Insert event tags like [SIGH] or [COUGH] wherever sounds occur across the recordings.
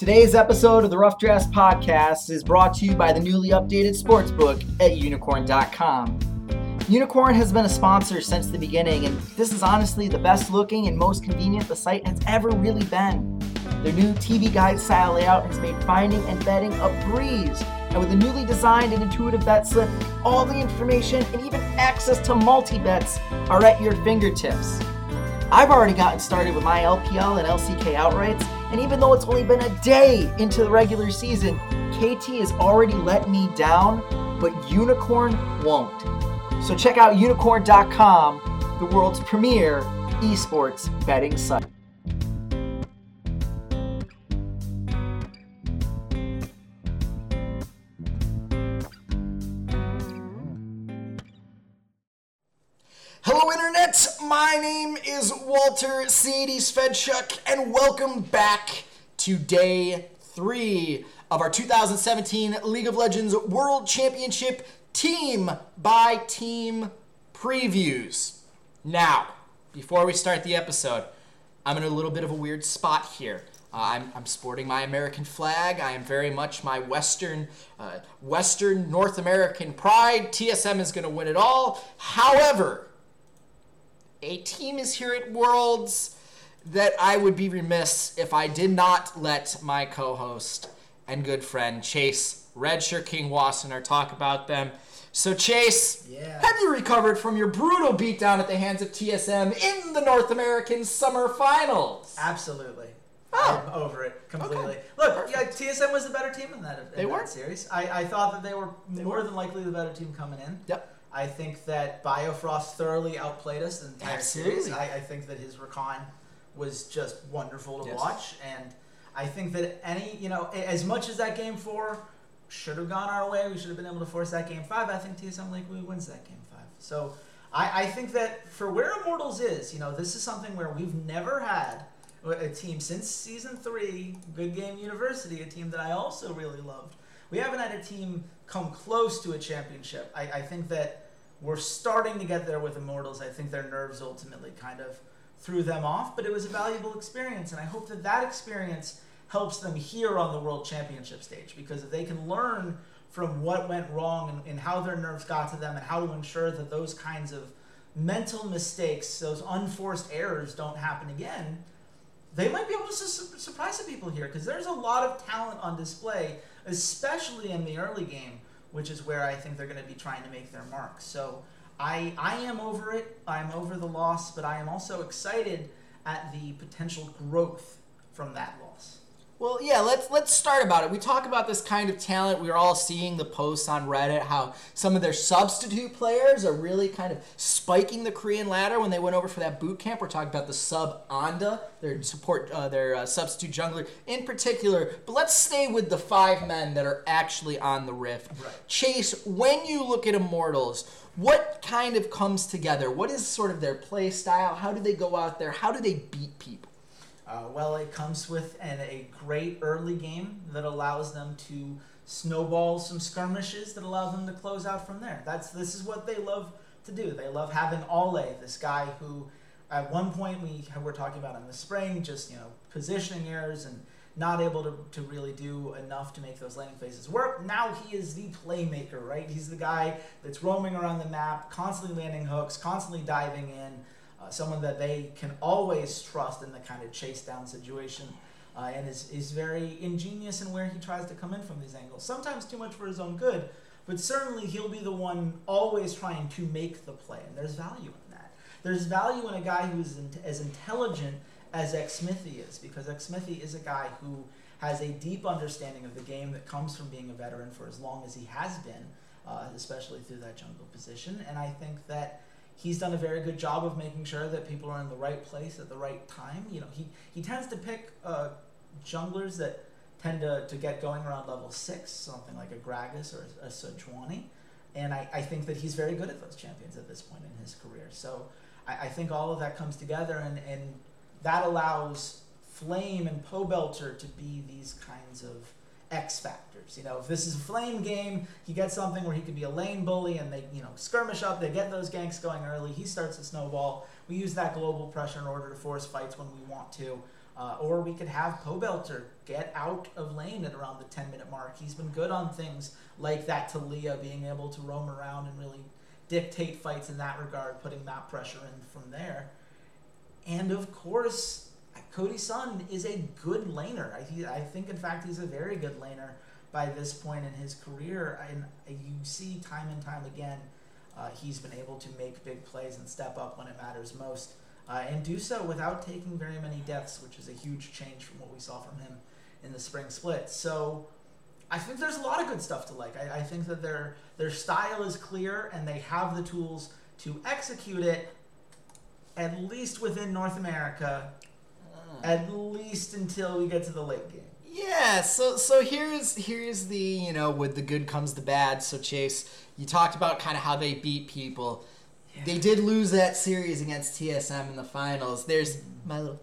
Today's episode of the Rough Drafts Podcast is brought to you by the newly updated sportsbook at unikrn.com. Unikrn has been a sponsor since the beginning, and this is honestly the best looking and most convenient the site has ever really been. Their new TV guide style layout has made finding and betting a breeze. And with a newly designed and intuitive bet slip, all the information and even access to multi bets are at your fingertips. I've already gotten started with my LPL and LCK outrights, and even though it's only been a day into the regular season, KT has already let me down, but Unikrn won't. So check out unikrn.com, the world's premier esports betting site. Hello, Internet! My name is Walter C.D. Svedchuk, and welcome back to day three of our 2017 League of Legends World Championship team by team previews. Now, before we start the episode, I'm in a little bit of a weird spot here. Uh, I'm, I'm sporting my American flag. I am very much my Western, uh, Western North American pride. TSM is going to win it all. However, a team is here at Worlds that I would be remiss if I did not let my co-host and good friend Chase Redshirt King Wassenaar talk about them. So Chase, Yeah. have you recovered from your brutal beatdown at the hands of TSM in the North American Summer Finals? Absolutely. Oh. I'm over it completely. Okay. Look, yeah, TSM was the better team in that, in They that were. series. I, I thought that they were more were. than likely the better team coming in. Yep. I think that Biofrost thoroughly outplayed us in the entire series. I, I think that his Rakan was just wonderful to Yes. watch, and I think that any, you know, as much as that game four should have gone our way, we should have been able to force that game five. I think TSM Lakely wins that game five. So I, I think that for where Immortals is, you know, this is something where we've never had a team since season three, Good Game University, a team that I also really loved. We haven't had a team come close to a championship. I, I think that we're starting to get there with Immortals. I think their nerves ultimately kind of threw them off, but it was a valuable experience, and I hope that that experience helps them here on the World Championship stage because if they can learn from what went wrong and, and how their nerves got to them and how to ensure that those kinds of mental mistakes, those unforced errors don't happen again, they might be able to su- surprise some people here because there's a lot of talent on display, especially in the early game, which is where I think they're going to be trying to make their mark. So I I am over it. I'm over the loss, but I am also excited at the potential growth from that loss. Well, yeah, let's let's start about it. We talk about this kind of talent. We are all seeing the posts on Reddit how some of their substitute players are really kind of spiking the Korean ladder when they went over for that boot camp. We're talking about the sub Anda, their support, uh, their uh, substitute jungler in particular. But let's stay with the five men that are actually on the Rift. Right. Chase, when you look at Immortals, what kind of comes together? What is sort of their play style? How do they go out there? How do they beat people? Uh, well, it comes with an, a great early game that allows them to snowball some skirmishes that allow them to close out from there. That's this is what they love to do. They love having Olleh, this guy who, at one point we were talking about in the spring, just you know positioning errors and not able to, to really do enough to make those landing phases work. Now he is the playmaker, right? He's the guy that's roaming around the map, constantly landing hooks, constantly diving in someone that they can always trust in the kind of chase down situation, uh, and is, is very ingenious in where he tries to come in from these angles. Sometimes too much for his own good, but certainly he'll be the one always trying to make the play, and there's value in that. There's value in a guy who's in, as intelligent as Xmithie is, because Xmithie is a guy who has a deep understanding of the game that comes from being a veteran for as long as he has been, uh, especially through that jungle position, and I think that he's done a very good job of making sure that people are in the right place at the right time. You know, he, he tends to pick uh, junglers that tend to, to get going around level six, something like a Gragas or a Sejuani. And I, I think that he's very good at those champions at this point in his career. So I, I think all of that comes together and, and that allows Flame and Pobelter to be these kinds of X factors. You know, if this is a flame game, he gets something where he could be a lane bully and they, you know, skirmish up, they get those ganks going early, he starts to snowball. We use that global pressure in order to force fights when we want to. Uh, or we could have Pobelter get out of lane at around the 10 minute mark. He's been good on things like that Taliyah being able to roam around and really dictate fights in that regard, putting that pressure in from there. And of course, Cody Sun is a good laner. I, I think, in fact, he's a very good laner by this point in his career. And you see time and time again, uh, he's been able to make big plays and step up when it matters most. Uh, and do so without taking very many deaths, which is a huge change from what we saw from him in the spring split. So I think there's a lot of good stuff to like. I, I think that their their style is clear and they have the tools to execute it, at least within North America, at least until we get to the late game. Yeah, so so here's here's the you know with the good comes the bad. So Chase, you talked about kind of how they beat people. Yeah. They did lose that series against TSM in the finals. There's my little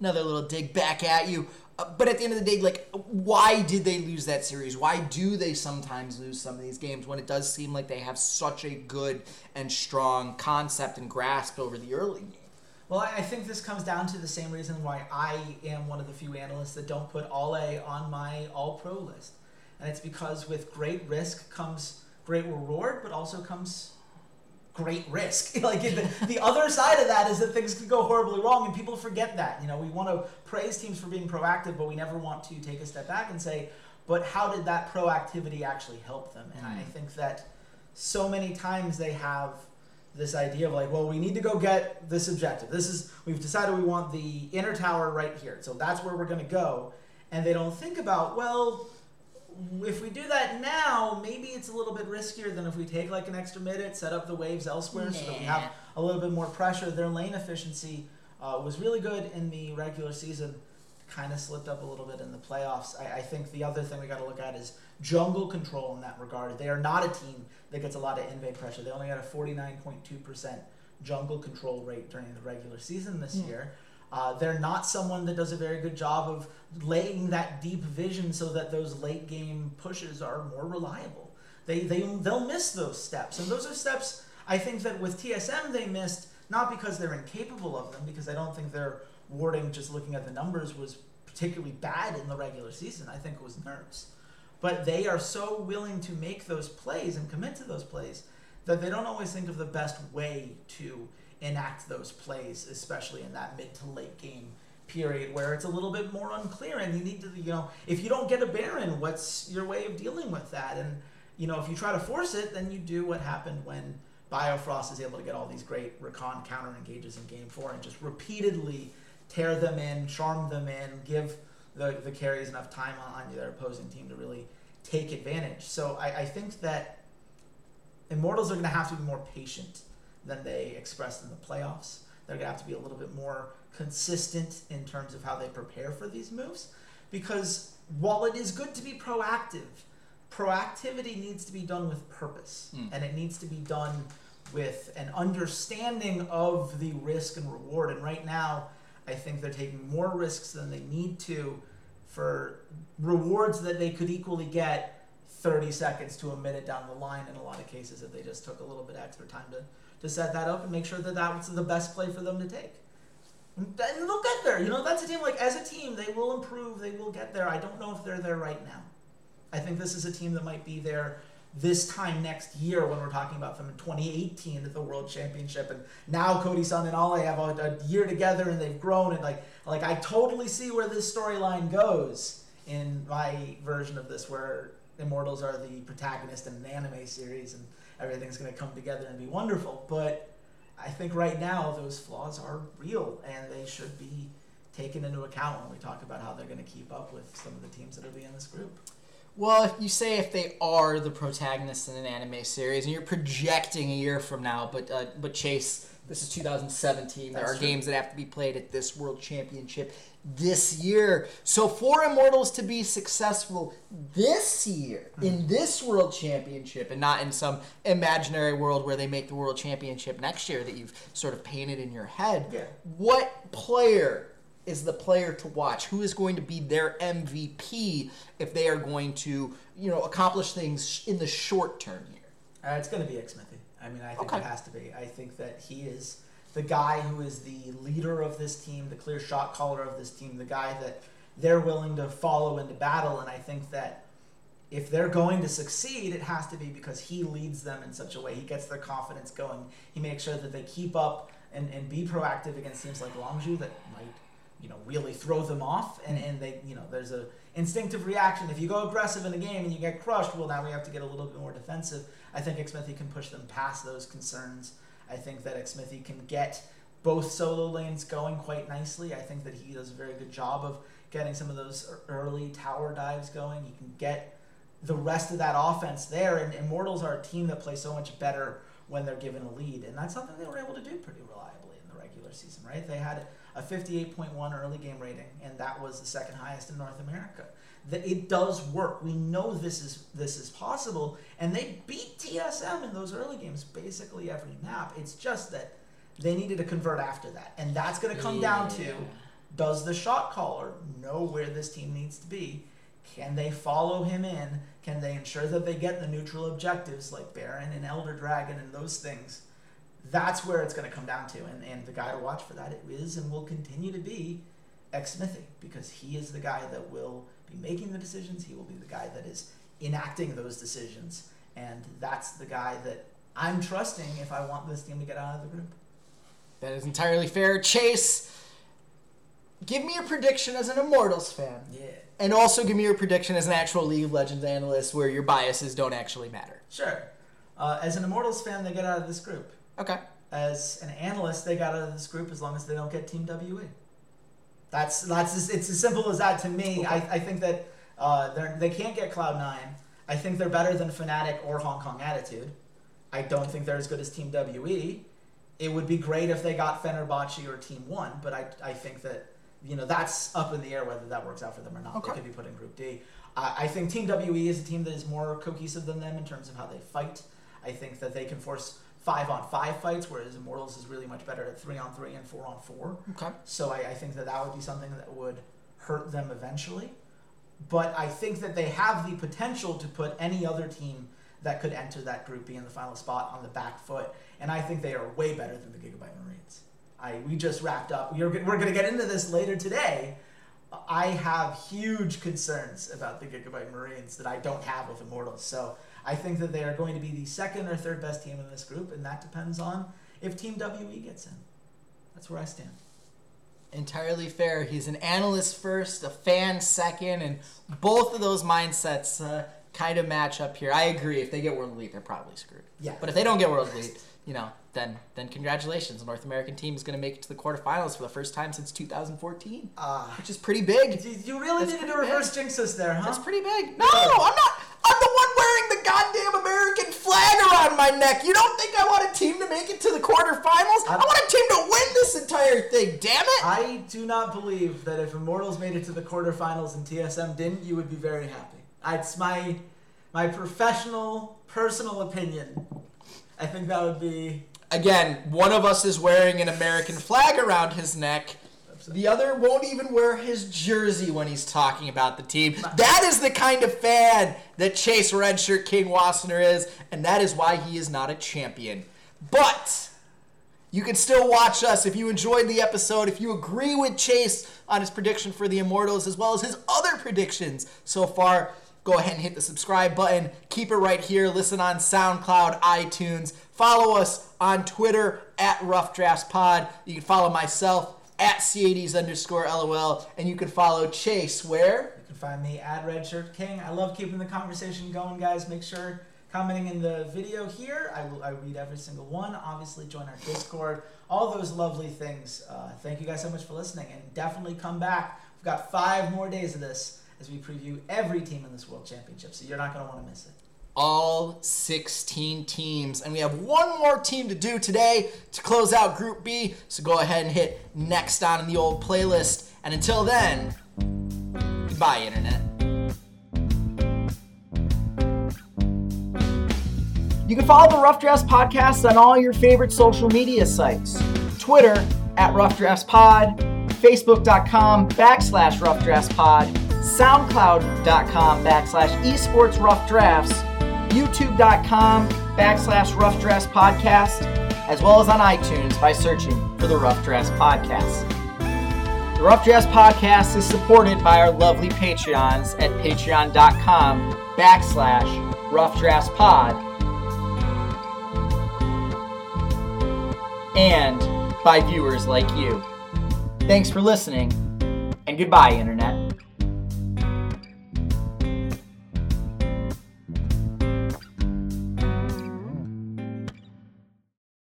another little dig back at you. Uh, but at the end of the day, like, why did they lose that series? Why do they sometimes lose some of these games when it does seem like they have such a good and strong concept and grasp over the early game? Well, I think this comes down to the same reason why I am one of the few analysts that don't put Olleh on my all pro list. And it's because with great risk comes great reward, but also comes great risk. [LAUGHS] like the, the other side of that is that things can go horribly wrong, and people forget that. You know, we want to praise teams for being proactive, but we never want to take a step back and say, but how did that proactivity actually help them? And mm. I think that so many times they have this idea of like, well, we need to go get this objective. This is we've decided we want the inner tower right here, so that's where we're going to go. And they don't think about well, if we do that now, maybe it's a little bit riskier than if we take like an extra minute, set up the waves elsewhere, nah. so that we have a little bit more pressure. Their lane efficiency uh, was really good in the regular season. Kind of slipped up a little bit in the playoffs. I, I think the other thing we got to look at is jungle control in that regard. They are not a team that gets a lot of invade pressure. They only had a 49.2% jungle control rate during the regular season this mm. year. Uh, they're not someone that does a very good job of laying that deep vision so that those late game pushes are more reliable. They, they, they'll miss those steps. And those are steps I think that with TSM they missed, not because they're incapable of them, because I don't think their warding, just looking at the numbers, was particularly bad in the regular season. I think it was nerves. But they are so willing to make those plays and commit to those plays that they don't always think of the best way to enact those plays, especially in that mid to late game period where it's a little bit more unclear and you need to, you know, if you don't get a Baron, what's your way of dealing with that? And, you know, if you try to force it, then you do what happened when Biofrost is able to get all these great Rakan counter engages in game four and just repeatedly tear them in, charm them in, give the, the carries enough time on their opposing team to really take advantage. So I, I think that Immortals are going to have to be more patient than they expressed in the playoffs. They're going to have to be a little bit more consistent in terms of how they prepare for these moves. Because while it is good to be proactive, proactivity needs to be done with purpose. Mm. And it needs to be done with an understanding of the risk and reward. And right now, I think they're taking more risks than they need to for rewards that they could equally get 30 seconds to a minute down the line in a lot of cases if they just took a little bit extra time to, to set that up and make sure that that was the best play for them to take. And they'll get there. You know, that's a team, like, as a team, they will improve, they will get there. I don't know if they're there right now. I think this is a team that might be there this time next year when we're talking about them in 2018 at the World Championship, and now Cody Sun and Olleh have a, a year together and they've grown and like like I totally see where this storyline goes in my version of this, where Immortals are the protagonist in an anime series and everything's going to come together and be wonderful. But I think right now those flaws are real and they should be taken into account when we talk about how they're going to keep up with some of the teams that will be in this group. Well, you say if they are the protagonists in an anime series, and you're projecting a year from now, but uh, but Chase, this is 2017. That's there are true. games that have to be played at this World Championship this year. So for Immortals to be successful this year mm-hmm. in this World Championship, and not in some imaginary world where they make the World Championship next year that you've sort of painted in your head, yeah. what player is the player to watch? Who is going to be their MVP if they are going to, you know, accomplish things in the short term here? Uh, it's going to be Xmithie. I mean, I think okay. it has to be. I think that he is the guy who is the leader of this team, the clear shot caller of this team, the guy that they're willing to follow into battle. And I think that if they're going to succeed, it has to be because he leads them in such a way. He gets their confidence going. He makes sure that they keep up and, and be proactive against teams like Longzhu that might, you know, really throw them off. And, and they, you know, there's a instinctive reaction. If you go aggressive in a game and you get crushed, well, now we have to get a little bit more defensive. I think Xmithie can push them past those concerns. I think that Xmithie can get both solo lanes going quite nicely. I think that he does a very good job of getting some of those early tower dives going. He can get the rest of that offense there. And Immortals are a team that plays so much better when they're given a lead, and that's something they were able to do pretty reliably in the regular season, right? They had a 58.1 early game rating, and that was the second highest in North America. That it does work. We know this is this is possible, and they beat TSM in those early games basically every map. It's just that they needed to convert after that, and that's going to come yeah. down to does the shot caller know where this team needs to be can they follow him in? Can they ensure that they get the neutral objectives like Baron and Elder Dragon and those things? That's where it's going to come down to. And, and the guy to watch for that is and will continue to be Xmithie because he is the guy that will be making the decisions. He will be the guy that is enacting those decisions. And that's the guy that I'm trusting if I want this team to get out of the group. That is entirely fair. Chase, give me a prediction as an Immortals fan. Yeah and also give me your prediction as an actual League of Legends analyst where your biases don't actually matter. Sure. Uh, as an Immortals fan, they get out of this group. Okay. As an analyst, they got out of this group as long as they don't get Team WE. That's that's as, it's as simple as that to me. Okay. I, I think that uh, they they can't get Cloud Nine. I think they're better than Fnatic or Hong Kong Attitude. I don't think they're as good as Team WE. It would be great if they got Fenerbahce or Team One, but I I think that you know, that's up in the air whether that works out for them or not. Okay. They could be put in Group D. Uh, I think Team WE is a team that is more cohesive than them in terms of how they fight. I think that they can force five on five fights, whereas Immortals is really much better at three on three and four on four. Okay. So I, I think that that would be something that would hurt them eventually. But I think that they have the potential to put any other team that could enter that Group B in the final spot on the back foot. And I think they are way better than the Gigabyte Marines. I we just wrapped up. We're, we're going to get into this later today. I have huge concerns about the Gigabyte Marines that I don't have with Immortals. So I think that they are going to be the second or third best team in this group, and that depends on if Team WE gets in. That's where I stand. Entirely fair. He's an analyst first, a fan second, and both of those mindsets uh, kind of match up here. I agree. If they get World Elite, they're probably screwed. Yeah. But if they don't get World Elite, you know, then then congratulations. The North American team is going to make it to the quarterfinals for the first time since 2014, uh, ah. which is pretty big. You really That's needed to reverse big. jinx us there, huh? That's pretty big. No, I'm not. I'm the one wearing the goddamn American flag around my neck. You don't think I want a team to make it to the quarterfinals? I, I want a team to win this entire thing. Damn it! I do not believe that if Immortals made it to the quarterfinals and TSM didn't, you would be very happy. It's my my professional, personal opinion. I think that would be. Again, one of us is wearing an American flag around his neck. The other won't even wear his jersey when he's talking about the team. That is the kind of fan that Chase Redshirt King Wassenaar is, and that is why he is not a champion. But you can still watch us if you enjoyed the episode, if you agree with Chase on his prediction for the Immortals, as well as his other predictions so far go ahead and hit the subscribe button. Keep it right here. Listen on SoundCloud, iTunes. Follow us on Twitter at Rough Drafts Pod. You can follow myself at C80s underscore LOL. And you can follow Chase where? You can find me at Redshirt King. I love keeping the conversation going, guys. Make sure commenting in the video here. I, will, I read every single one. Obviously, join our Discord. All those lovely things. Uh, thank you guys so much for listening. And definitely come back. We've got five more days of this as we preview every team in this World Championship. So you're not going to want to miss it. All 16 teams. And we have one more team to do today to close out Group B. So go ahead and hit next on in the old playlist. And until then, goodbye, Internet. You can follow the Rough Drafts podcast on all your favorite social media sites Twitter at Rough Drafts Pod, Facebook.com backslash Rough Drafts Pod soundcloud.com backslash esports rough drafts, youtube.com backslash rough drafts podcast, as well as on iTunes by searching for the Rough Drafts Podcast. The Rough Drafts Podcast is supported by our lovely Patreons at patreon.com backslash Rough Drafts Pod and by viewers like you. Thanks for listening, and goodbye, Internet.